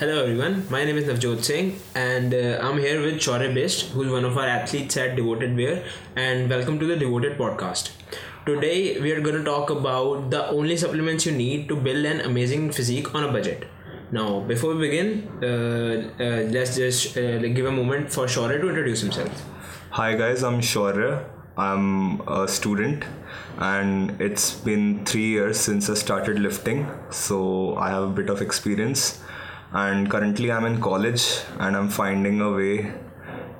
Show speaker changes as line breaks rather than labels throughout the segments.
Hello everyone, my name is Navjot Singh and uh, I'm here with Shaurya Best, who's one of our athletes at Devoted Wear, and welcome to the Devoted podcast. Today we are going to talk about the only supplements you need to build an amazing physique on a budget. Now, before we begin, uh, uh, let's just uh, give a moment for Shaurya to introduce himself.
Hi guys, I'm Shaurya. I'm a student and it's been three years since I started lifting, so I have a bit of experience and currently i'm in college and i'm finding a way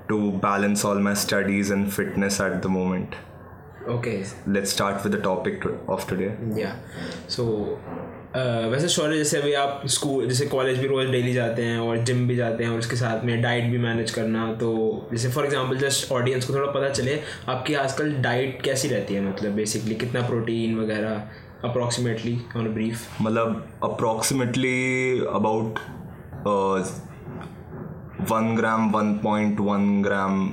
to balance all my studies and fitness at the moment.
Okay.
Let's start with the topic of today.
Yeah. So Uh, वैसे शौर्य जैसे अभी आप school जैसे college भी रोज़ daily जाते हैं और gym भी जाते हैं और उसके साथ में डाइट भी मैनेज करना तो जैसे फॉर एग्जांपल जस्ट ऑडियंस को थोड़ा पता चले आपकी आजकल डाइट कैसी रहती है? मतलब बेसिकली कितना प्रोटीन वगैरह अप्रॉक्सीमेटली ऑन ब्रीफ
मतलब approximately about one gram one point one gram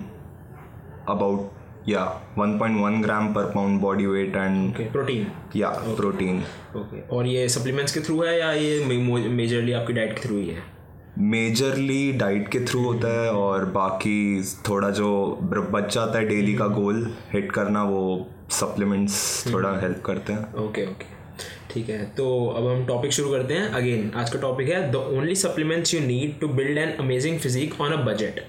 about या one point one gram per
pound body
weight and protein
या प्रोटीन ओके और ये सप्लीमेंट्स के थ्रू है या ये मेजरली आपकी डाइट के थ्रू ही है?
मेजरली डाइट के थ्रू होता है और बाकी थोड़ा जो बच जाता है डेली का hmm. गोल हिट करना वो सप्लीमेंट्स hmm. थोड़ा हेल्प करते हैं।
ओके ओके ठीक है तो अब हम टॉपिक शुरू करते हैं अगेन आज का टॉपिक है the only supplements you need to build an amazing physique on a budget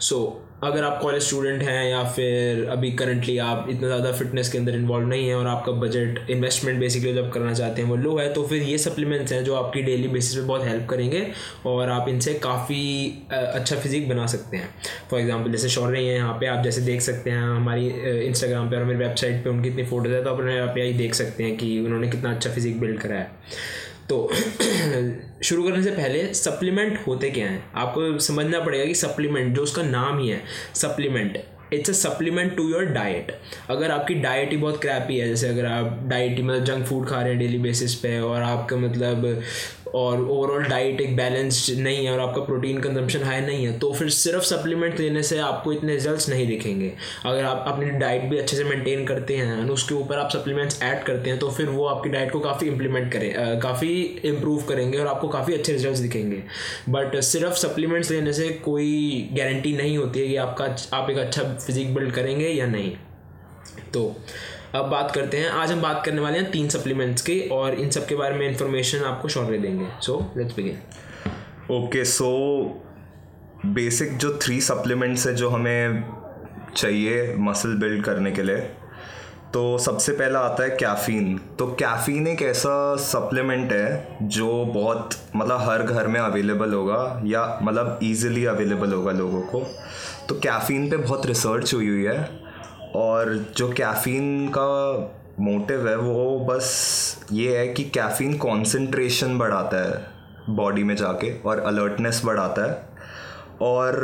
so अगर आप कॉलेज स्टूडेंट हैं या फिर अभी करंटली आप इतना ज़्यादा फिटनेस के अंदर इन्वॉल्व नहीं है और आपका बजट इन्वेस्टमेंट बेसिकली जब करना चाहते हैं वो लो है तो फिर ये सप्लीमेंट्स हैं जो आपकी डेली बेसिस पे बहुत हेल्प करेंगे और आप इनसे काफ़ी अच्छा फिजिक बना सकते हैं। फॉर एग्जांपल जैसे शौर्य हैं यहाँ पर आप जैसे देख सकते हैं हमारी इंस्टाग्राम पर और मेरी वेबसाइट पर उनकी इतनी फ़ोटोज़ है तो आप यही देख सकते हैं कि उन्होंने कितना अच्छा फिजिक बिल्ड करा है। तो शुरू करने से पहले सप्लीमेंट होते क्या हैं? आपको समझना पड़ेगा कि सप्लीमेंट जो उसका नाम ही है supplement it's a supplement to your diet अगर आपकी डाइट ही बहुत क्रैपी है, जैसे अगर आप डाइट ही मतलब जंक फ़ूड खा रहे हैं डेली बेसिस पे और आपका मतलब और ओवरऑल डाइट एक बैलेंस्ड नहीं है और आपका प्रोटीन कंजम्पशन हाई नहीं है तो फिर सिर्फ़ सप्लीमेंट लेने से आपको इतने रिजल्ट्स नहीं दिखेंगे। अगर आप अपनी डाइट भी अच्छे से मेंटेन करते हैं और उसके ऊपर आप सप्लीमेंट्स ऐड करते हैं तो फिर वो आपकी डाइट को काफ़ी इंप्लीमेंट करें काफ़ी इम्प्रूव करेंगे और आपको काफ़ी अच्छे रिज़ल्ट दिखेंगे। बट सिर्फ़ सप्लीमेंट्स लेने से कोई गारंटी नहीं होती है कि आपका, आप एक अच्छा फिजिक बिल्ड करेंगे या नहीं। तो अब बात करते हैं। आज हम बात करने वाले हैं तीन सप्लीमेंट्स की और इन सब के बारे में इंफॉर्मेशन आपको शॉर्ट देंगे। So let's begin
okay so basic जो थ्री सप्लीमेंट्स है जो हमें चाहिए मसल बिल्ड करने के लिए तो सबसे पहला आता है कैफ़ीन तो कैफ़ीन एक ऐसा सप्लीमेंट है जो बहुत मतलब हर घर में अवेलेबल होगा या मतलब इजीली अवेलेबल होगा लोगों को। तो कैफ़ीन पे बहुत रिसर्च हुई हुई है। और जो कैफ़ीन का मोटिव है, वो बस ये है कि कैफ़ीन कॉन्सेंट्रेशन बढ़ाता है बॉडी में जाके और अलर्टनेस बढ़ाता है। और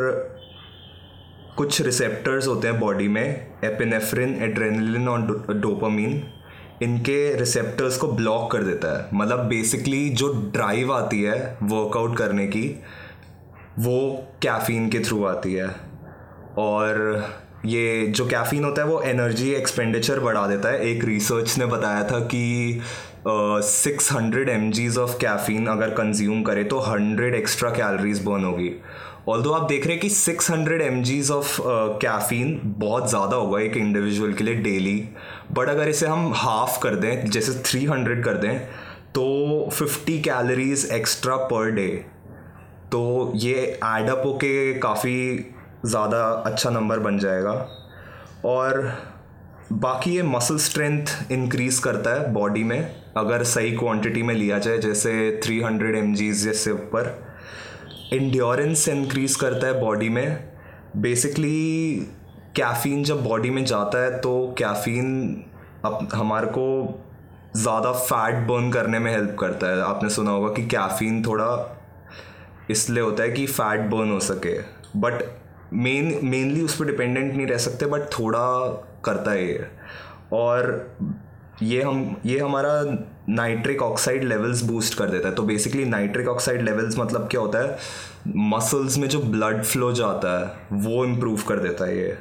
कुछ रिसेप्टर्स होते हैं बॉडी में एपिनेफ्रिन एड्रेनलिन और डोपामीन इनके रिसेप्टर्स को ब्लॉक कर देता है। मतलब बेसिकली जो ड्राइव आती है वर्कआउट करने की, वो कैफ़ीन के थ्रू आती है। और ये जो कैफ़ीन होता है, वो एनर्जी एक्सपेंडिचर बढ़ा देता है। एक रिसर्च ने बताया था कि six hundred M Gs of caffeine अगर कंज्यूम करे तो हंड्रेड एक्स्ट्रा कैलोरीज बर्न होगी। ऑल दो आप देख रहे हैं कि six hundred M Gs of caffeine बहुत ज़्यादा होगा एक इंडिविजुअल के लिए डेली बट अगर इसे हम हाफ़ कर दें, जैसे थ्री हंड्रेड कर दें तो fifty calories extra per day तो ये एडअप होके काफ़ी ज़्यादा अच्छा नंबर बन जाएगा। और बाकी ये मसल स्ट्रेंथ इंक्रीज़ करता है बॉडी में, अगर सही क्वांटिटी में लिया जाए, जैसे 300 हंड्रेड एम जी जैसे ऊपर। इंड्योरेंस इंक्रीज़ करता है बॉडी में। बेसिकली कैफ़ीन जब बॉडी में जाता है तो कैफ़ीन अप, हमारे को ज़्यादा फैट बर्न करने में हेल्प करता है। आपने सुना होगा कि कैफ़ीन थोड़ा इसलिए होता है कि फ़ैट बर्न हो सके। बट मेन मेनली उस पर डिपेंडेंट नहीं रह सकते बट थोड़ा करता है ये। और ये हम, ये हमारा नाइट्रिक ऑक्साइड लेवल्स बूस्ट कर देता है। तो बेसिकली नाइट्रिक ऑक्साइड लेवल्स मतलब क्या होता है? मसल्स में जो ब्लड फ्लो जाता है, वो इम्प्रूव कर देता है ये।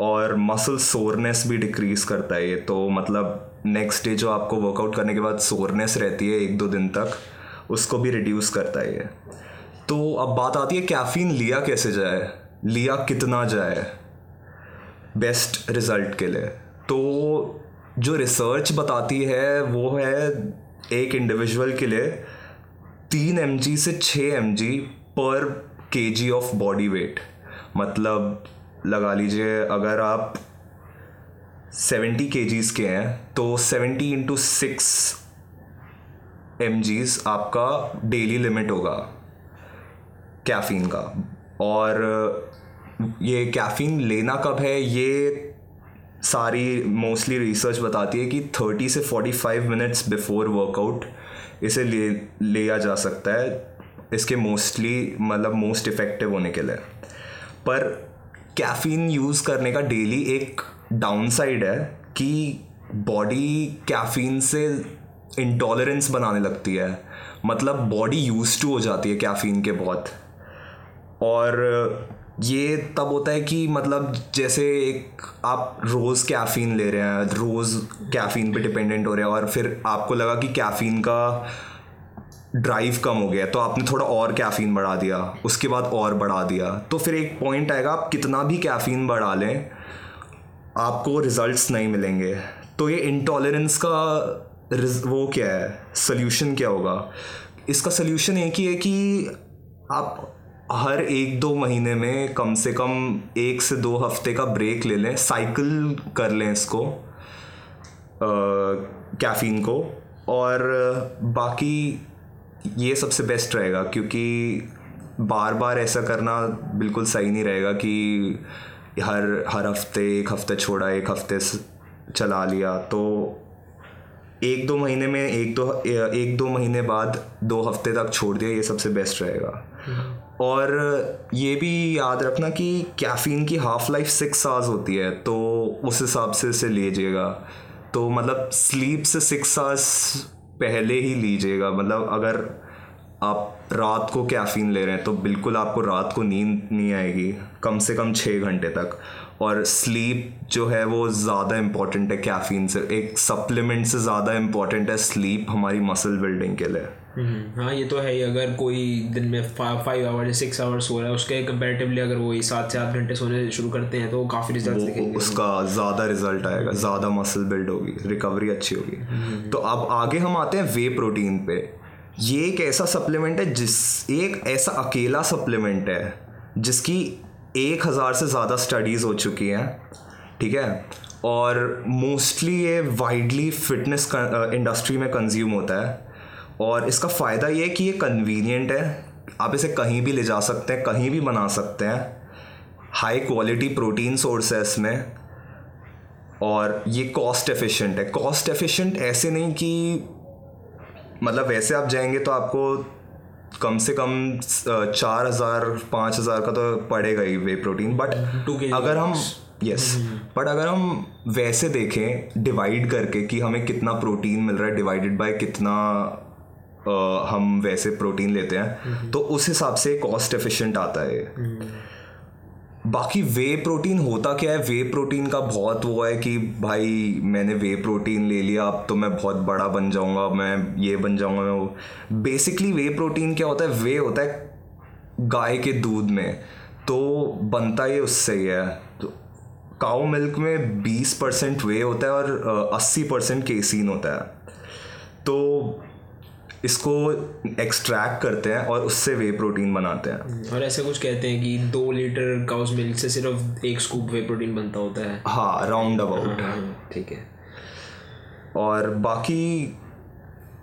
और मसल सोरनेस भी डिक्रीज करता है ये। तो मतलब नेक्स्ट डे जो आपको वर्कआउट करने के बाद सोरनेस रहती है एक दो दिन तक, उसको भी रिड्यूस करता है ये। तो अब बात आती है कैफीन लिया कैसे जाए? लिया कितना जाए बेस्ट रिज़ल्ट के लिए। तो जो रिसर्च बताती है, वो है एक इंडिविजुअल के लिए तीन एमजी से छः एम पर के जी ऑफ़ बॉडी वेट मतलब लगा लीजिए, अगर आप सेवेंटी के के हैं तो सेवेंटी इंटू सिक्स एम आपका डेली लिमिट होगा कैफ़ीन का। और ये कैफ़ीन लेना कब है? ये सारी मोस्टली रिसर्च बताती है कि थर्टी से forty five minutes before workout इसे ले, लिया जा सकता है। इसके मोस्टली मतलब मोस्ट इफ़ेक्टिव होने के लिए। पर कैफ़ीन यूज़ करने का डेली एक डाउनसाइड है कि बॉडी कैफ़ीन से इंटॉलरेंस बनाने लगती है। मतलब बॉडी यूज़ टू हो जाती है कैफ़ीन के बहुत। और ये तब होता है कि मतलब जैसे एक आप रोज़ कैफ़ीन ले रहे हैं, रोज़ कैफ़ीन पे डिपेंडेंट हो रहे हैं और फिर आपको लगा कि कैफ़ीन का ड्राइव कम हो गया तो आपने थोड़ा और कैफ़ीन बढ़ा दिया, उसके बाद और बढ़ा दिया। तो फिर एक पॉइंट आएगा, आप कितना भी कैफ़ीन बढ़ा लें, आपको रिजल्ट्स नहीं मिलेंगे। तो ये इंटॉलरेंस का वो क्या है? सोल्यूशन क्या होगा? इसका सोल्यूशन एक ही है कि आप हर एक दो महीने में कम से कम एक से दो हफ़्ते का ब्रेक ले लें, साइकिल कर लें इसको कैफ़ीन को, और बाकी ये सबसे बेस्ट रहेगा क्योंकि बार बार ऐसा करना बिल्कुल सही नहीं रहेगा कि हर हर हफ़्ते, एक हफ़्ते छोड़ा, एक हफ़्ते चला लिया। तो एक दो महीने में एक दो एक दो महीने बाद दो हफ़्ते तक छोड़ दिया, ये सबसे बेस्ट रहेगा। और ये भी याद रखना कि कैफ़ीन की हाफ़ लाइफ सिक्स आवर्स होती है तो उस हिसाब से इसे लीजिएगा। तो मतलब स्लीप से सिक्स आवर्स पहले ही लीजिएगा। मतलब अगर आप रात को कैफ़ीन ले रहे हैं तो बिल्कुल आपको रात को नींद नहीं आएगी, कम से कम छः घंटे तक। और स्लीप जो है, वो ज़्यादा इंपॉर्टेंट है कैफ़ीन से। एक सप्लीमेंट से ज़्यादा इंपॉर्टेंट है स्लीप हमारी मसल बिल्डिंग के लिए।
हाँ ये तो है ही अगर कोई दिन में फाइव आवर्स या सिक्स आवर्स सो रहा है उसके कंपेरेटिवली अगर वही सात से आठ घंटे सोने शुरू करते हैं तो काफ़ी रिज़ल्ट दिखेंगे
उसका ज़्यादा रिज़ल्ट आएगा ज़्यादा मसल बिल्ड होगी रिकवरी अच्छी होगी। तो अब आगे हम आते हैं वे प्रोटीन पे। ये एक ऐसा सप्लीमेंट है जिस एक ऐसा अकेला सप्लीमेंट है जिसकी एक हज़ार से ज़्यादा स्टडीज़ हो चुकी हैं ठीक है? और मोस्टली ये वाइडली फिटनेस इंडस्ट्री में कंज्यूम होता है। और इसका फ़ायदा ये है कि ये कन्वीनियंट है। आप इसे कहीं भी ले जा सकते हैं कहीं भी बना सकते हैं। हाई क्वालिटी प्रोटीन सोर्स है इसमें और ये कॉस्ट एफिशिएंट है। कॉस्ट एफिशिएंट ऐसे नहीं कि मतलब वैसे आप जाएँगे तो आपको कम से कम चार हज़ार पाँच हज़ार का तो पड़ेगा ही वे प्रोटीन बट अगर हम यस बट अगर हम वैसे देखें डिवाइड करके कि हमें कितना प्रोटीन मिल रहा है डिवाइडेड बाय कितना हम वैसे प्रोटीन लेते हैं तो उस हिसाब से कॉस्ट एफिशिएंट आता है। बाकी वे प्रोटीन होता क्या है? वे प्रोटीन का बहुत वो है कि भाई मैंने वे प्रोटीन ले लिया अब तो मैं बहुत बड़ा बन जाऊँगा मैं ये बन जाऊँगा मैं वो। बेसिकली वे प्रोटीन क्या होता है? वे होता है गाय के दूध में तो बनता ही उससे ही है। तो काउ मिल्क में 20 परसेंट वे होता है और 80 परसेंट केसिन होता है। तो इसको एक्सट्रैक्ट करते हैं और उससे वे प्रोटीन बनाते हैं।
और ऐसे कुछ कहते हैं कि दो लीटर काउस मिल्क से सिर्फ़ एक स्कूप वे प्रोटीन बनता होता है।
हाँ राउंड अबाउट
हाँ, ठीक है।
और बाकी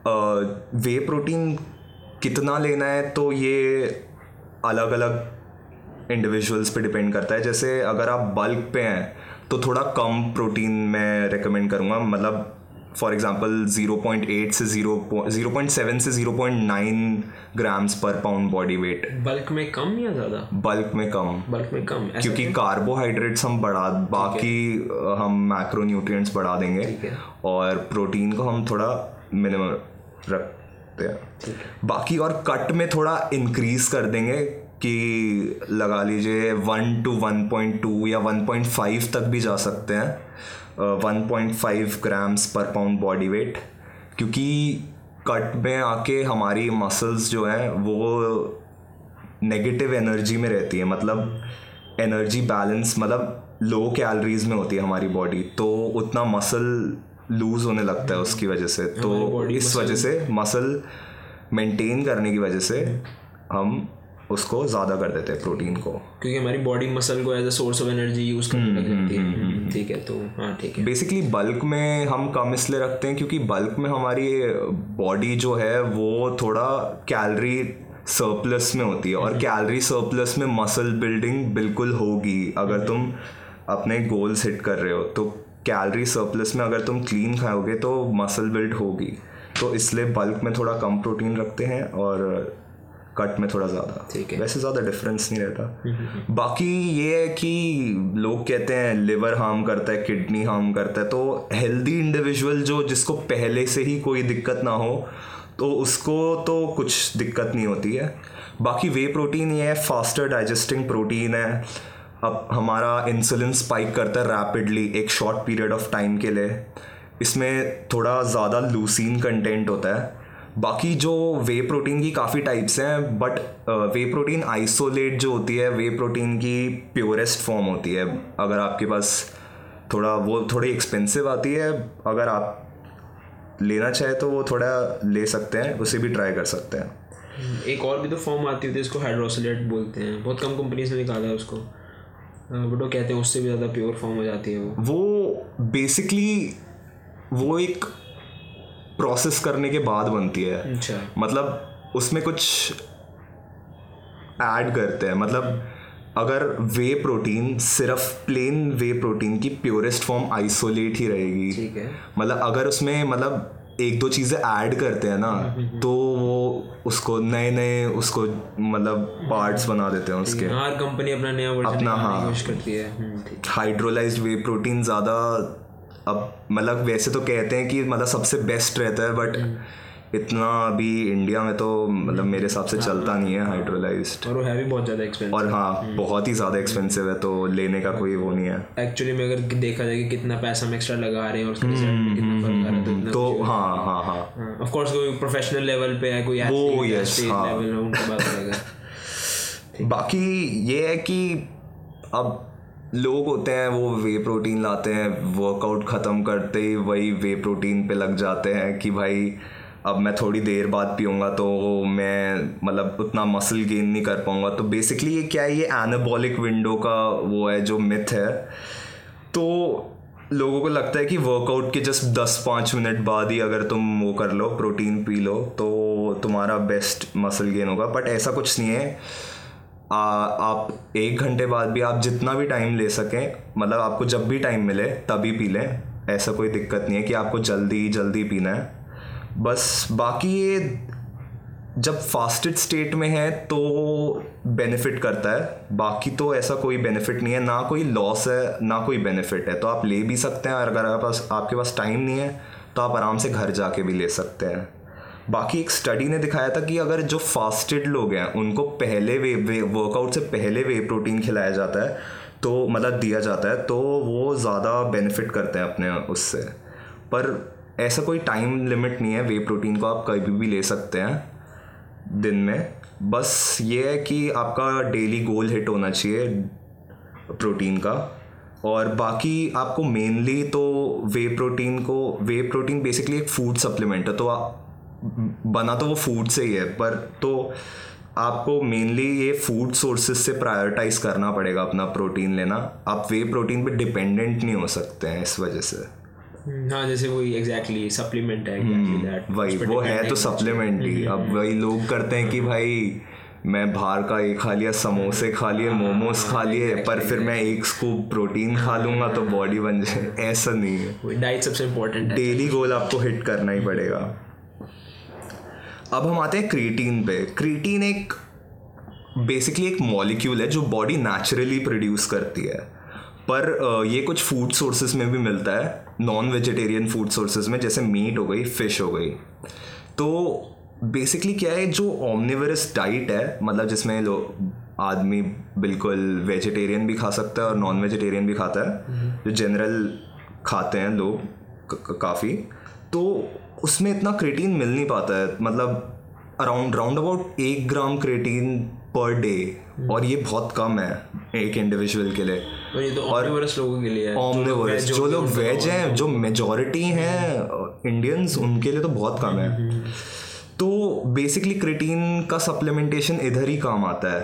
वे प्रोटीन कितना लेना है तो ये अलग अलग इंडिविजुअल्स पे डिपेंड करता है। जैसे अगर आप बल्क पे हैं तो थोड़ा कम प्रोटीन मैं रिकमेंड करूँगा। मतलब for example zero point eight से ज़ीरो ज़ीरो पॉइंट सेवन से zero point nine grams per pound body weight
bulk में कम या ज़्यादा?
बल्क में कम.
बल्क में कम.
क्योंकि कार्बोहाइड्रेट्स हम बढ़ा बाकी हम मैक्रो न्यूट्रिएंट्स बढ़ा देंगे और प्रोटीन को हम थोड़ा मिनिमम रखते हैं। बाकी और कट में थोड़ा इंक्रीज कर देंगे कि लगा लीजिए one two one point two या वन पॉइंट फाइव तक भी जा सकते हैं। One point five grams per pound body weight क्योंकि कट में आके हमारी मसल्स जो हैं वो नेगेटिव एनर्जी में रहती है। मतलब एनर्जी बैलेंस मतलब लो कैलोरीज में होती है हमारी बॉडी तो उतना मसल लूज होने लगता है उसकी वजह से। तो इस वजह से मसल मेंटेन करने की वजह से हम उसको ज़्यादा कर देते हैं प्रोटीन को।
क्योंकि हमारी बॉडी मसल को as a source of energy use करने लग है। ठीक है तो हाँ ठीक है।
बेसिकली बल्क में हम कम इसलिए रखते हैं क्योंकि बल्क में हमारी बॉडी जो है वो थोड़ा कैलरी सरप्लस में होती है और कैलरी सरप्लस में मसल बिल्डिंग बिल्कुल होगी। अगर तुम अपने गोल्स हिट कर रहे हो तो कैलरी सरप्लस में अगर तुम क्लीन खाओगे तो मसल बिल्ड होगी। तो इसलिए बल्क में थोड़ा कम प्रोटीन रखते हैं और कट में थोड़ा ज़्यादा।
ठीक है।
वैसे ज़्यादा डिफरेंस नहीं रहता। बाकी ये है कि लोग कहते हैं लिवर हार्म करता है किडनी हार्म करता है तो हेल्दी इंडिविजुअल जो जिसको पहले से ही कोई दिक्कत ना हो तो उसको तो कुछ दिक्कत नहीं होती है। बाकी वे प्रोटीन ये है फास्टर डाइजेस्टिंग प्रोटीन है। अब हमारा इंसुलिन स्पाइक करता है रैपिडली एक शॉर्ट पीरियड ऑफ़ टाइम के लिए। इसमें थोड़ा ज़्यादा लूसिन कंटेंट होता है। बाकी जो वे प्रोटीन की काफ़ी टाइप्स हैं बट वे प्रोटीन आइसोलेट जो होती है वे प्रोटीन की प्योरेस्ट फॉर्म होती है। अगर आपके पास थोड़ा वो थोड़ी एक्सपेंसिव आती है अगर आप लेना चाहे तो वो थोड़ा ले सकते हैं उसे भी ट्राई कर सकते हैं।
एक और भी तो फॉर्म आती होती है इसको हाइड्रोसोलेट बोलते हैं। बहुत कम कंपनीज़ ने निकाला है उसको। बट वो कहते हैं उससे भी ज़्यादा प्योर फॉर्म हो जाती है वो।
वो बेसिकली वो एक प्रोसेस करने के बाद बनती है।
अच्छा।
मतलब उसमें कुछ ऐड करते हैं। मतलब अगर वे प्रोटीन सिर्फ़ प्लेन वे प्रोटीन की प्योरेस्ट फॉर्म आइसोलेट ही रहेगी।
ठीक है।
मतलब अगर उसमें मतलब एक दो चीज़ें ऐड करते हैं ना तो वो उसको नए नए उसको मतलब पार्ट्स बना देते हैं उसके।
हर कंपनी अपना नया
अपना, हाँ।
है। हम्म,
हाइड्रोलाइज्ड वे प्रोटीन ज़्यादा अब मतलब वैसे तो कहते हैं कि मतलब सबसे बेस्ट रहता है बट इतना अभी इंडिया में तो मतलब मेरे हिसाब से चलता नहीं है हाइड्रोलाइज्ड
और वो है भी बहुत ज़्यादा एक्सपेंसिव
और हाँ बहुत ही ज़्यादा एक्सपेंसिव है तो लेने का कोई वो नहीं है।
एक्चुअली में अगर देखा जाए कि कितना पैसा हम एक्स्ट्रा लगा रहे हैं और उसके रिज़ल्ट में कितना फ़र्क आ रहा है तो
तो हाँ हाँ हाँ।
ऑफ़ कोर्स कोई प्रोफेशनल लेवल पे है कोई
वो
athlete है,
हाँ।
उनकी बात अलग है।
बाकी ये है कि अब लोग होते हैं, वो वे प्रोटीन लाते हैं वर्कआउट ख़त्म करते ही वही वे प्रोटीन पे लग जाते हैं कि भाई, अब मैं थोड़ी देर बाद पीऊँगा तो मैं मतलब उतना मसल गेन नहीं कर पाऊँगा। तो बेसिकली ये क्या है, ये एनाबॉलिक विंडो का वो है, जो मिथ है। तो लोगों को लगता है कि वर्कआउट के जस्ट दस पाँच मिनट बाद ही अगर तुम वो कर लो प्रोटीन पी लो तो तुम्हारा बेस्ट मसल गेन होगा। बट ऐसा कुछ नहीं है। आ, आप एक घंटे बाद भी आप जितना भी टाइम ले सकें मतलब आपको जब भी टाइम मिले तभी पी लें। ऐसा कोई दिक्कत नहीं है कि आपको जल्दी जल्दी पीना है। बस बाकी ये जब फास्टेड स्टेट में है तो बेनिफिट करता है। बाकी तो ऐसा कोई बेनिफिट नहीं है। ना कोई लॉस है ना कोई बेनिफिट है। तो आप ले भी सकते हैं। और अगर आपके पास आपके पास टाइम नहीं है तो आप आराम से घर जाके भी ले सकते हैं। बाकी एक स्टडी ने दिखाया था कि अगर जो फास्टेड लोग हैं उनको पहले वे, वे वर्कआउट से पहले वे प्रोटीन खिलाया जाता है तो मतलब दिया जाता है तो वो ज़्यादा बेनिफिट करते हैं अपने उससे। पर ऐसा कोई टाइम लिमिट नहीं है वे प्रोटीन को आप कभी भी ले सकते हैं दिन में। बस ये है कि आपका डेली गोल हिट होना चाहिए प्रोटीन का। और बाकी आपको मेनली तो वे प्रोटीन को वे प्रोटीन बेसिकली एक फ़ूड सप्लीमेंट है तो आप बना तो वो फ़ूड से ही है पर तो आपको मेनली ये फ़ूड सोर्सेज से प्रायोरिटाइज करना पड़ेगा अपना प्रोटीन लेना। आप वे प्रोटीन पे डिपेंडेंट नहीं हो सकते हैं इस वजह से।
हाँ जैसे वही एग्जैक्टली सप्लीमेंट है exactly
हम्म, वही वो है तो सप्लीमेंट ही। अब वही लोग करते हैं कि भाई मैं बाहर का ये खा लिया समोसे खा लिए मोमोज खा लिए पर फिर मैं एक स्कूप प्रोटीन खा लूँगा तो बॉडी बन जाए। ऐसा नहीं है।
डाइट सबसे इम्पोर्टेंट
डेली गोल आपको हिट करना ही पड़ेगा। अब हम आते हैं क्रिएटिन पे। क्रिएटिन एक बेसिकली एक मॉलिक्यूल है जो बॉडी नेचुरली प्रोड्यूस करती है। पर ये कुछ फ़ूड सोर्सेज में भी मिलता है। नॉन वेजिटेरियन फ़ूड सोर्सेज में जैसे मीट हो गई फ़िश हो गई। तो बेसिकली क्या है जो ऑमनिवरस डाइट है मतलब जिसमें लोग आदमी बिल्कुल वेजिटेरियन भी खा सकता है और नॉन वेजिटेरियन भी खाता है जो जनरल खाते हैं लोग काफ़ी। तो उसमें इतना क्रेटीन मिल नहीं पाता है। मतलब अराउंड राउंड अबाउट एक ग्राम क्रेटीन पर डे और ये बहुत कम है एक इंडिविजुअल के लिए।
और ये तो ऑमनिवरस लोगों के लिए है।
ऑमनिवरस जो लोग वेज हैं जो मेजोरिटी हैं इंडियंस उनके लिए तो बहुत कम है। तो बेसिकली क्रिटीन का सप्लीमेंटेशन इधर ही काम आता है।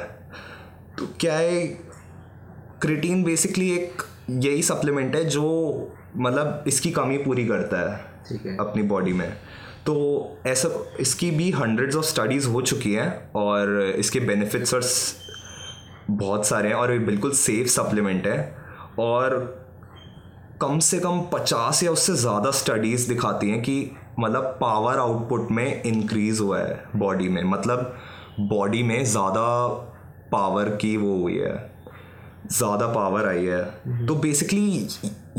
तो क्या है क्रिटीन बेसिकली एक यही सप्लीमेंट है जो मतलब इसकी कमी पूरी करता है।
ठीक है।
अपनी बॉडी में। तो ऐसा इसकी भी हंड्रेड्स ऑफ़ स्टडीज़ हो चुकी हैं और इसके बेनिफिट्स और बहुत सारे हैं और ये बिल्कुल सेफ़ सप्लीमेंट है। और कम से कम पचास या उससे ज़्यादा स्टडीज़ दिखाती हैं कि मतलब पावर आउटपुट में इंक्रीज़ हुआ है बॉडी में। मतलब बॉडी में ज़्यादा पावर की वो हुई है। ज़्यादा पावर आई है। तो बेसिकली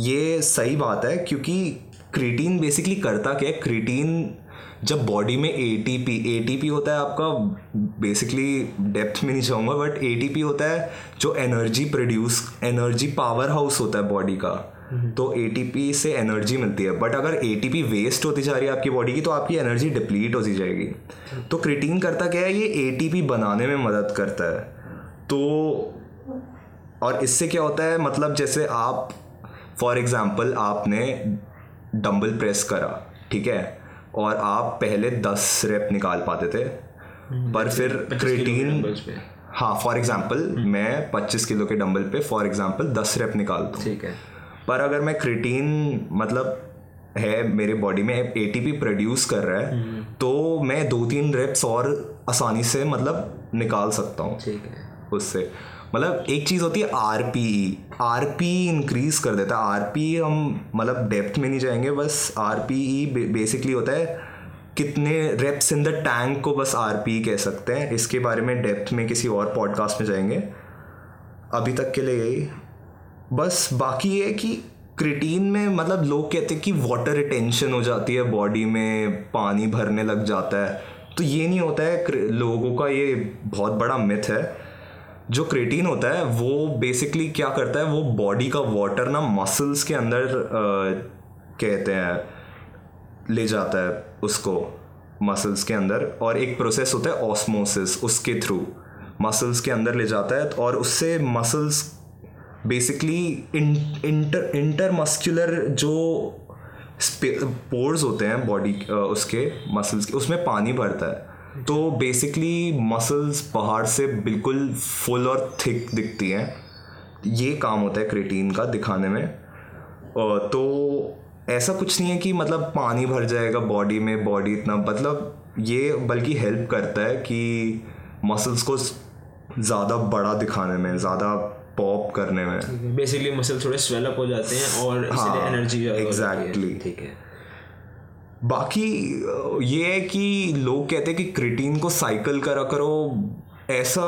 ये सही बात है क्योंकि क्रिटीन बेसिकली करता क्या है? क्रिटीन जब बॉडी में A T P A T P होता है आपका बेसिकली डेप्थ में नहीं चाहूँगा बट ए टी पी होता है जो energy produce energy power house होता है बॉडी का। तो ए टी पी से एनर्जी मिलती है। बट अगर ए टी पी वेस्ट होती जा रही है आपकी बॉडी की तो आपकी एनर्जी डिप्लीट होती जाएगी। तो क्रिटीन करता क्या है? ये ए टी पी बनाने में मदद करता है। तो और इससे क्या होता है? मतलब जैसे आप फॉर एग्ज़ाम्पल आपने डंबल प्रेस करा ठीक है? और आप पहले दस रेप निकाल पाते थे। पर फिर क्रिटीन हाँ फॉर एग्ज़ाम्पल मैं पच्चीस किलो के डंबल पे फॉर एग्ज़ाम्पल दस रेप निकालता हूँ
ठीक है।
पर अगर मैं क्रिटीन मतलब है मेरे बॉडी में एटीपी प्रोड्यूस कर रहा है तो मैं दो तीन रेप्स और आसानी से मतलब निकाल सकता हूँ।
ठीक है।
उससे। मतलब एक चीज़ होती है R P E R P increase कर देता है। आर पी हम मतलब डेप्थ में नहीं जाएँगे, बस आर पी ई बेसिकली होता है कितने रेप्स इन द टैंक को बस आर पी कह सकते हैं। इसके बारे में डेप्थ में किसी और पॉडकास्ट में जाएँगे। अभी तक के लिए यही। बस बाकी ये कि क्रिटीन में मतलब लोग कहते हैं कि वाटर रिटेंशन हो जाती है बॉडी में पानी भरने लग जाता है। तो ये नहीं होता है लोगों का ये बहुत बड़ा मिथ है। जो क्रेटीन होता है वो बेसिकली क्या करता है वो बॉडी का वाटर ना मसल्स के अंदर आ, कहते हैं ले जाता है उसको मसल्स के अंदर। और एक प्रोसेस होता है ऑस्मोसिस उसके थ्रू मसल्स के अंदर ले जाता है और उससे muscles basically inter inter muscular जो पोर्स होते हैं बॉडी उसके मसल्स के उसमें पानी भरता है। तो बेसिकली मसल्स पहाड़ से बिल्कुल फुल और थिक दिखती हैं। ये काम होता है क्रेटीन का दिखाने में। तो ऐसा कुछ नहीं है कि मतलब पानी भर जाएगा बॉडी में बॉडी इतना मतलब ये बल्कि हेल्प करता है कि मसल्स को ज़्यादा बड़ा दिखाने में ज़्यादा पॉप करने में।
बेसिकली मसल थोड़े स्वेलअप हो जाते हैं और हाँ, एनर्जी
एग्जैक्टली
ठीक है।
बाकी ये है कि लोग कहते हैं कि क्रिटीन को साइकिल करा करो। ऐसा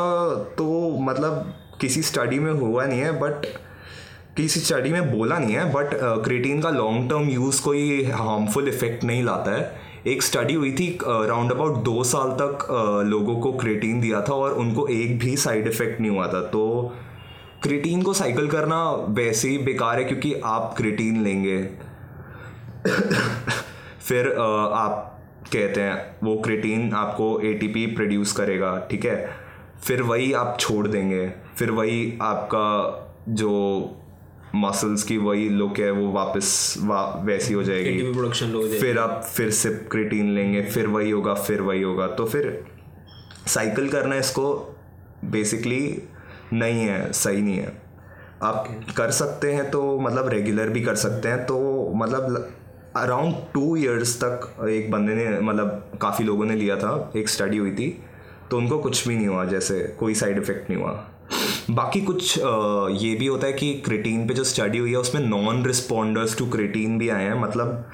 तो मतलब किसी स्टडी में हुआ नहीं है बट किसी स्टडी में बोला नहीं है बट क्रिटीन का लॉन्ग टर्म यूज़ कोई हार्मफुल इफ़ेक्ट नहीं लाता है। एक स्टडी हुई थी राउंड अबाउट दो साल तक लोगों को क्रिटीन दिया था और उनको एक भी साइड इफ़ेक्ट नहीं हुआ था। तो क्रिटीन को साइकिल करना वैसे ही बेकार है, क्योंकि आप क्रिटीन लेंगे। फिर आप कहते हैं वो क्रिटीन आपको एटीपी प्रोड्यूस करेगा ठीक है? फिर वही आप छोड़ देंगे। फिर वही आपका जो मसल्स की वही लुक है वो वापस वा, वैसी हो जाएगी।
प्रोडक्शन
जाएगी। फिर आप फिर से क्रिटीन लेंगे फिर वही होगा फिर वही होगा। तो फिर साइकिल करना इसको बेसिकली नहीं है सही नहीं है। आप okay. कर सकते हैं तो मतलब रेगुलर भी कर सकते हैं तो मतलब अराउंड टू ईयर्स तक एक बंदे ने मतलब काफ़ी लोगों ने लिया था, एक स्टडी हुई थी तो उनको कुछ भी नहीं हुआ, जैसे कोई साइड इफ़ेक्ट नहीं हुआ। बाकी कुछ ये भी होता है कि क्रिटीन पे जो स्टडी हुई है, उसमें नॉन रिस्पॉन्डर्स टू क्रिटीन भी आए हैं मतलब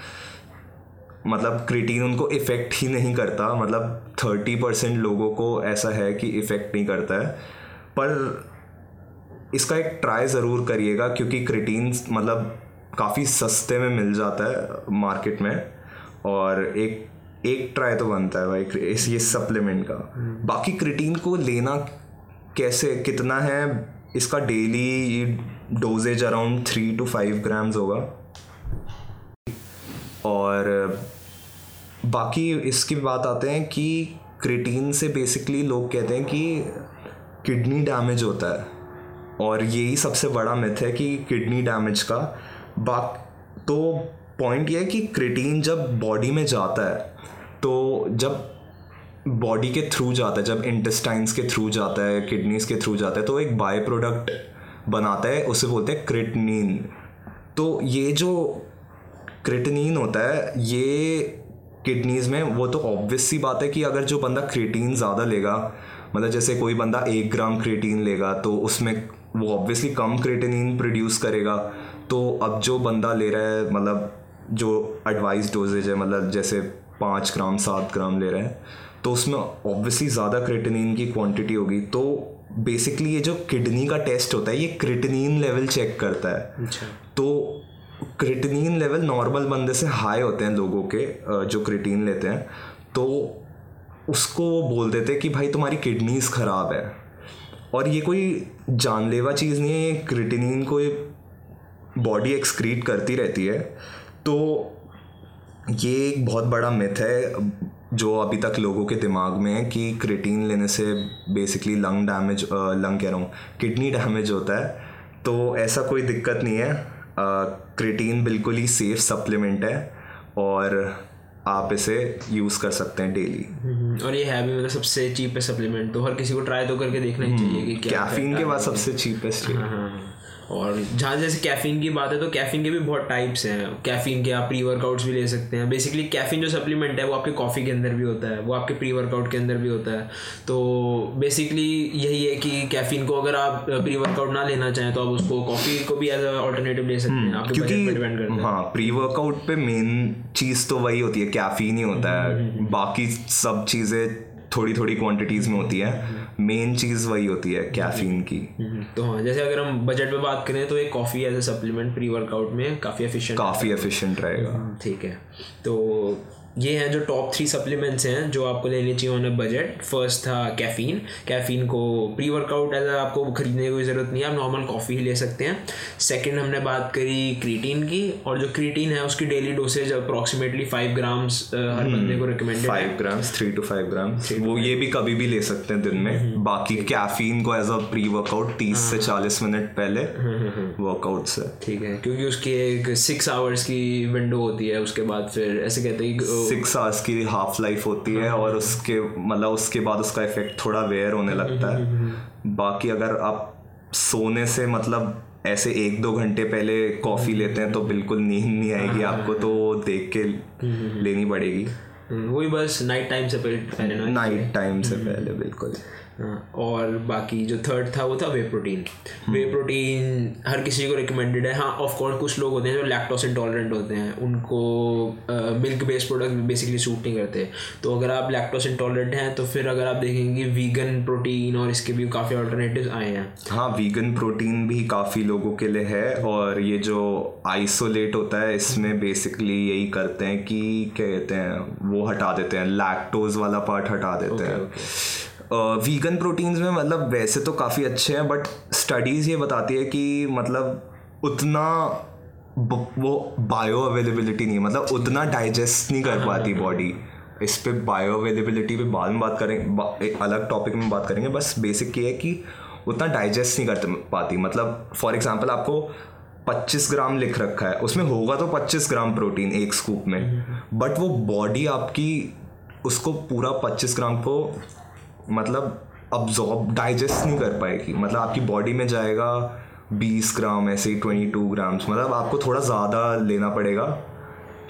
मतलब क्रिटीन उनको इफ़ेक्ट ही नहीं करता मतलब थर्टी परसेंट लोगों को ऐसा है कि इफ़ेक्ट नहीं करता है। पर इसका एक ट्राई ज़रूर करिएगा, क्योंकि क्रिटीन मतलब काफ़ी सस्ते में मिल जाता है मार्केट में। और एक एक ट्राई तो बनता है भाई इस ये सप्लीमेंट का। बाकी क्रिटीन को लेना कैसे कितना है? इसका daily dosages around three to five grams होगा। और बाकी इसकी बात आते हैं कि क्रिटीन से बेसिकली लोग कहते हैं कि किडनी डैमेज होता है। और यही सबसे बड़ा मिथ है कि किडनी डैमेज का। बाक तो पॉइंट ये है कि क्रिटीन जब बॉडी में जाता है तो जब बॉडी के थ्रू जाता है, जब इंटेस्टाइन्स के थ्रू जाता है किडनीज के थ्रू जाता है तो एक बाय प्रोडक्ट बनाता है, उसे बोलते हैं क्रिटनीन तो ये जो क्रिटनिन होता है, ये किडनीज में, वो तो ऑब्वियस सी बात है कि अगर जो बंदा क्रिटीन ज़्यादा लेगा मतलब जैसे कोई बंदा एक ग्राम क्रिटीन लेगा तो उसमें वो ऑब्वियसली कम क्रिटिनिन प्रोड्यूस करेगा तो अब जो बंदा ले रहा है मतलब जो एडवाइस डोजेज है मतलब जैसे पाँच ग्राम सात ग्राम ले रहा है तो उसमें ऑब्वियसली ज़्यादा क्रिटनिन की क्वांटिटी होगी। तो बेसिकली ये जो किडनी का टेस्ट होता है ये क्रिटनिन लेवल चेक करता है।
अच्छा।
तो क्रिटनिन लेवल नॉर्मल बंदे से हाई होते हैं लोगों के जो क्रिटीन लेते हैं। तो उसको वो बोल देते हैं कि भाई तुम्हारी किडनीज ख़राब है। और ये कोई जानलेवा चीज़ नहीं है ये क्रिटिनिन को बॉडी एक्सक्रीट करती रहती है तो ये एक बहुत बड़ा मिथ है जो अभी तक लोगों के दिमाग में है कि क्रिटीन लेने से बेसिकली लंग डैमेज लंग कह रहा हूँ किडनी डैमेज होता है। तो ऐसा कोई दिक्कत नहीं है क्रिटीन बिल्कुल ही सेफ़ सप्लीमेंट है और आप इसे यूज़ कर सकते हैं डेली
हम्म, और ये है भी मतलब सबसे चीपेस्ट सप्लीमेंट तो हर किसी को ट्राई तो करके देखना ही चाहिए कि
क्या कैफीन के बाद सबसे चीपेस्ट
हाँ, हाँ, हाँ। और जहाँ जैसे कैफीन की बात है तो कैफीन के भी बहुत टाइप्स हैं। कैफीन के आप प्री वर्कआउट्स भी ले सकते हैं। बेसिकली कैफीन जो सप्लीमेंट है वो आपके कॉफ़ी के अंदर भी होता है। वो आपके प्री वर्कआउट के अंदर भी होता है। तो बेसिकली यही है कि कैफीन को अगर आप प्री वर्कआउट ना लेना चाहें तो आप उसको कॉफ़ी को भी एज अल्टरनेटिव ले सकते हैं। हम्म, आपके
क्योंकि है। हाँ प्री वर्कआउट पे मेन चीज़ तो वही होती है। कैफीन ही होता है। हम्म, हम्म, बाकी सब चीज़ें थोड़ी थोड़ी क्वांटिटीज में होती है। मेन चीज़ वही होती है कैफीन की।
तो हाँ जैसे अगर हम बजट में बात करें तो एक coffee as a supplement pre workout में काफ़ी एफिशिएंट
काफ़ी एफिशिएंट रहेगा।
ठीक है। तो ये हैं जो टॉप थ्री सप्लीमेंट्स हैं जो आपको लेनी चाहिए ऑन अ बजट फ़र्स्ट था कैफ़ीन कैफ़ीन को प्री वर्कआउट एज आपको खरीदने की ज़रूरत नहीं है आप नॉर्मल कॉफ़ी ही ले सकते हैं. सेकंड हमने बात करी क्रीटीन की और जो क्रीटीन है उसकी daily dosage approximately five grams हर hmm. बंदे को recommended
five grams three to five gram वो ये भी कभी भी ले सकते हैं दिन में. hmm. बाकी कैफीन को एज अ प्री वर्कआउट तीस से हाँ। चालीस मिनट पहले वर्कआउट से।
ठीक है क्योंकि उसकी एक सिक्स आवर्स की विंडो होती है उसके बाद फिर ऐसे कहते हैं
सिक्स आवर्स की हाफ़ लाइफ होती है और उसके मतलब उसके बाद उसका इफ़ेक्ट थोड़ा वेयर होने लगता है। बाकी अगर आप सोने से मतलब ऐसे एक दो घंटे पहले कॉफ़ी लेते हैं तो बिल्कुल नींद नहीं आएगी आपको तो देख के लेनी पड़ेगी।
वही बस नाइट टाइम से पहले
नाइट टाइम से पहले बिल्कुल।
हाँ, और बाकी जो थर्ड था वो था वे प्रोटीन वे प्रोटीन हर किसी को रिकमेंडेड है। हाँ ऑफ़ कोर्स कुछ लोग होते हैं जो लैक्टोस इंटॉलरेंट होते हैं। उनको milk based product basically suit नहीं करते। तो अगर आप लैक्टोस इंटॉलरेंट हैं तो फिर अगर आप देखेंगे वीगन प्रोटीन और इसके भी काफ़ी ऑल्टरनेटिव आए हैं।
हाँ वीगन प्रोटीन भी काफ़ी लोगों के लिए है। और ये जो आइसोलेट होता है इसमें बेसिकली यही करते हैं कि क्या कहते हैं वो हटा देते हैं। लैक्टोज वाला पार्ट हटा देते okay, हैं। okay. वीगन प्रोटीन्स में मतलब वैसे तो काफ़ी अच्छे हैं बट स्टडीज़ ये बताती है कि मतलब उतना वो बायो अवेलेबिलिटी नहीं मतलब उतना डाइजेस्ट नहीं कर पाती बॉडी इस पर बायो अवेलेबिलिटी पे बाद में बात करेंगे अलग टॉपिक में बात करेंगे बस बेसिक ये है कि उतना डाइजेस्ट नहीं कर पाती। मतलब फॉर एग्जांपल आपको 25 ग्राम लिख रखा है उसमें होगा तो 25 ग्राम प्रोटीन एक स्कूप में बट वो बॉडी आपकी उसको पूरा 25 ग्राम को मतलब अब्जॉर्ब डाइजेस्ट नहीं कर पाएगी। मतलब आपकी बॉडी में जाएगा बीस ग्राम ऐसे ही ट्वेंटी टू ग्राम्स मतलब आपको थोड़ा ज़्यादा लेना पड़ेगा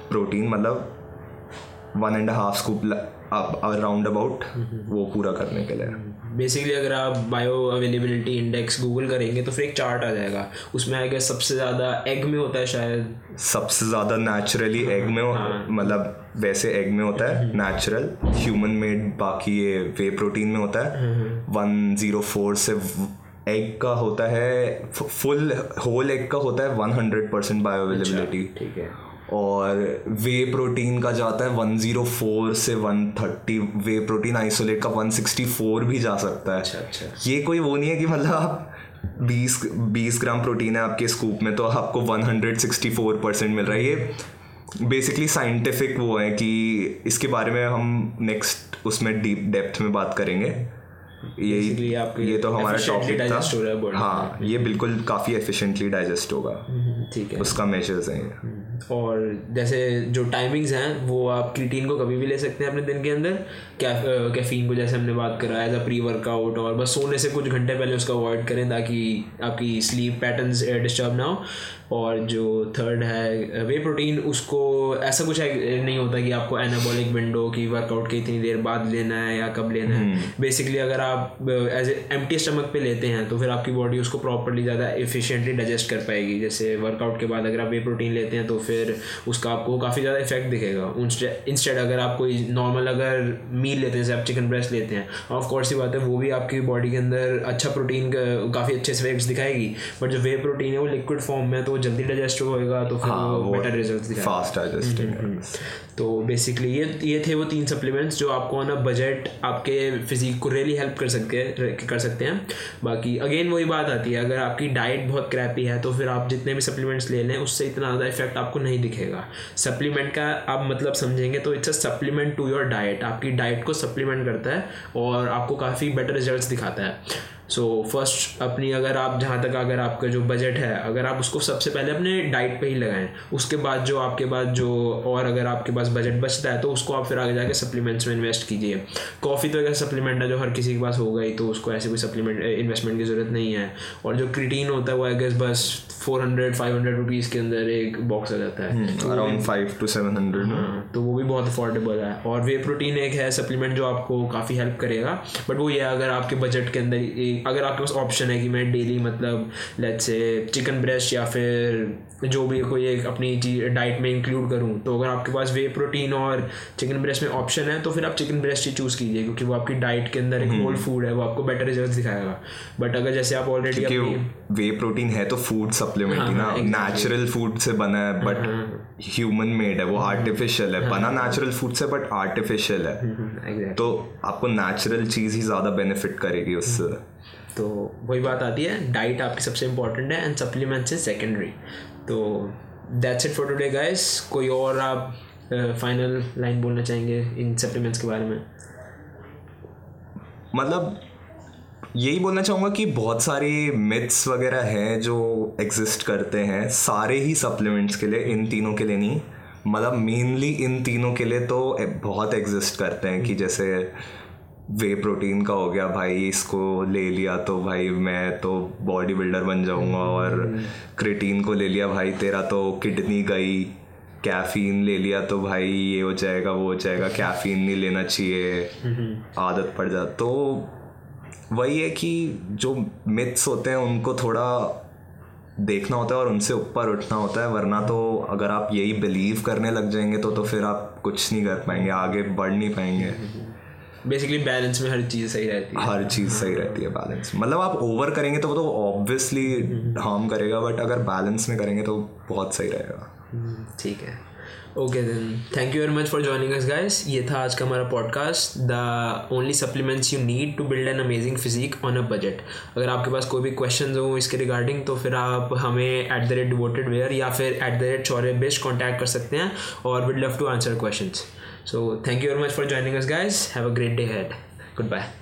प्रोटीन मतलब one and half scoop around about वो पूरा करने के लिए।
बेसिकली अगर आप बायो अवेलेबिलिटी इंडेक्स गूगल करेंगे तो फिर एक चार्ट आ जाएगा। उसमें आएगा सबसे ज़्यादा एग में होता है शायद।
सबसे ज़्यादा नेचुरली एग में हाँ। मतलब वैसे एग में होता है नेचुरल ह्यूमन मेड बाकी ये वे प्रोटीन में होता है। वन ज़ीरो फोर से एग का होता है फुल होल एग का होता है one hundred percent bioavailability
ठीक है।
और वे प्रोटीन का जाता है 104 से 130 वे प्रोटीन आइसोलेट का 164 भी जा सकता है।
अच्छा अच्छा।
ये कोई वो नहीं है कि मतलब आप 20 20 ग्राम प्रोटीन है आपके स्कूप में तो आपको 164 परसेंट मिल रहा है। ये बेसिकली साइंटिफिक वो है कि इसके बारे में हम नेक्स्ट उसमें डीप डेप्थ में बात करेंगे।
Basically आपके
ये तो हमारा टॉपिक
हो रहा है
था हाँ ये बिल्कुल काफ़ी एफिशिएंटली डाइजेस्ट होगा।
हम्म, ठीक है।
उसका मेजर्स हैं
और जैसे जो टाइमिंग्स हैं वो आप क्रीटीन को कभी भी ले सकते हैं अपने दिन के अंदर। कैफ कैफीन को जैसे हमने बात करा एज अ प्री वर्कआउट और बस सोने से कुछ घंटे पहले उसका अवॉइड करें ताकि आपकी स्लीप पैटर्न्स डिस्टर्ब ना हो। और जो थर्ड है वे प्रोटीन उसको ऐसा कुछ नहीं होता कि आपको एनाबॉलिक विंडो की वर्कआउट के इतनी देर बाद लेना है या कब लेना है। बेसिकली अगर आप एज एम्प्टी स्टमक पे लेते हैं तो फिर आपकी बॉडी उसको प्रॉपरली ज़्यादा एफिशिएंटली डाइजेस्ट कर पाएगी। जैसे वर्कआउट के बाद अगर आप वे प्रोटीन लेते हैं तो फिर उसका आपको काफ़ी ज़्यादा इफ़ेक्ट दिखेगा। इंस्टेड अगर आप कोई नॉर्मल अगर मील लेते हैं जैसे आप चिकन ब्रेस्ट लेते हैं ऑफ़ कोर्स ही बात है वो भी आपकी बॉडी के अंदर अच्छा प्रोटीन काफ़ी अच्छे इफेक्ट्स दिखाएगी। बट जो वे प्रोटीन है वो लिक्विड फॉर्म में है, तो वो जल्दी डाइजेस्ट होएगा तो फिर
हाँ
वो बेटर रिज़ल्ट
फास्ट डाइजेस्टिंग
तो बेसिकली ये ये थे वो तीन सप्लीमेंट्स जो आपको ऑन अ बजट आपके फिजिक को रियली हेल्प कर सकते कर सकते हैं। बाकी अगेन वही बात आती है अगर आपकी डाइट बहुत क्रैपी है तो फिर आप जितने भी सप्लीमेंट्स ले लें उससे इतना ज़्यादा इफ़ेक्ट आपको नहीं दिखेगा। सप्लीमेंट का आप मतलब समझेंगे तो it's a supplement to your diet आपकी डाइट को सप्लीमेंट करता है और आपको काफ़ी बेटर रिज़ल्ट दिखाता है। सो फ़र्स्ट अपनी अगर आप जहाँ तक अगर आपका जो बजट है अगर आप उसको सबसे पहले अपने डाइट पे ही लगाएँ उसके बाद जो आपके पास जो और अगर आपके पास बजट बचता है तो उसको आप फिर आगे जाके सप्लीमेंट्स में इन्वेस्ट कीजिए। कॉफ़ी तो एक ऐसा सप्लीमेंट है जो हर किसी के पास होगा ही तो उसको ऐसे कोई सप्लीमेंट इन्वेस्टमेंट की ज़रूरत नहीं है। और जो क्रिटीन होता है वो आई गेस बस four hundred five hundred rupees के अंदर एक बॉक्स आ जाता है।
Around five to seven hundred
तो वो भी बहुत अफोर्डेबल है। और वे प्रोटीन एक है सप्लीमेंट जो आपको काफ़ी हेल्प करेगा। बट वो ये अगर आपके बजट के अंदर अगर आपके पास ऑप्शन है कि मैं डेली मतलब लेट्स से चिकन ब्रेस्ट या फिर जो भी कोई एक अपनी चीज़ डाइट में इंक्लूड करूँ तो अगर आपके पास वे प्रोटीन और चिकन ब्रेस्ट में ऑप्शन है तो फिर आप चिकन ब्रेस्ट ही चूज़ कीजिए क्योंकि वो आपकी डाइट के अंदर एक होल फ़ूड है वो आपको बेटर रिज़ल्ट दिखाएगा। बट अगर जैसे आप ऑलरेडी अपनी
वे प्रोटीन है तो फ़ूड सप्लीमेंट ही ना।
हाँ,
नेचुरल फ़ूड से बना है बट ह्यूमन मेड है वो आर्टिफिशियल है। बना नेचुरल फ़ूड से बट आर्टिफिशियल है। तो आपको नेचुरल चीज़ ही ज़्यादा बेनिफिट करेगी उससे
तो वही बात आती है डाइट आपकी सबसे इंपॉर्टेंट है एंड सप्लीमेंट्स इज़ सेकेंडरी तो that's it for today guys कोई और आप फाइनल लाइन बोलना चाहेंगे इन सप्लीमेंट्स के बारे में?
मतलब यही बोलना चाहूँगा कि बहुत सारे मिथ्स वगैरह हैं जो एग्जिस्ट करते हैं सारे ही सप्लीमेंट्स के लिए इन तीनों के लिए नहीं। मतलब मेनली इन तीनों के लिए तो बहुत एग्जिस्ट करते हैं कि जैसे वे प्रोटीन का हो गया भाई इसको ले लिया तो भाई मैं तो बॉडी बिल्डर बन जाऊँगा और क्रिटीन को ले लिया भाई तेरा तो किडनी गई कैफीन ले लिया तो भाई ये हो जाएगा वो हो जाएगा कैफीन नहीं लेना चाहिए। आदत पड़ जा तो वही है कि जो मिथ्स होते हैं उनको थोड़ा देखना होता है और उनसे ऊपर उठना होता है वरना तो अगर आप यही बिलीव करने लग जाएँगे तो तो फिर आप कुछ नहीं कर पाएँगे आगे बढ़ नहीं पाएँगे।
बेसिकली बैलेंस में हर चीज़ सही रहती है।
हर चीज़ सही रहती है बैलेंस मतलब आप ओवर करेंगे तो वो तो ऑब्वियसली हार्म करेगा बट अगर बैलेंस में करेंगे तो बहुत सही रहेगा।
हम्म, ठीक है। Okay then thank you very much for joining us guys ये था आज का हमारा podcast the only supplements you need to build an amazing physique on a budget अगर आपके पास कोई भी क्वेश्चन हो इसके रिगार्डिंग तो फिर आप हमें at the rate devoted wear या फिर at the rate Shaurya best contact कर सकते हैं। और we'd love to answer question So thank you very much for joining us, guys. Have a great day ahead. Goodbye.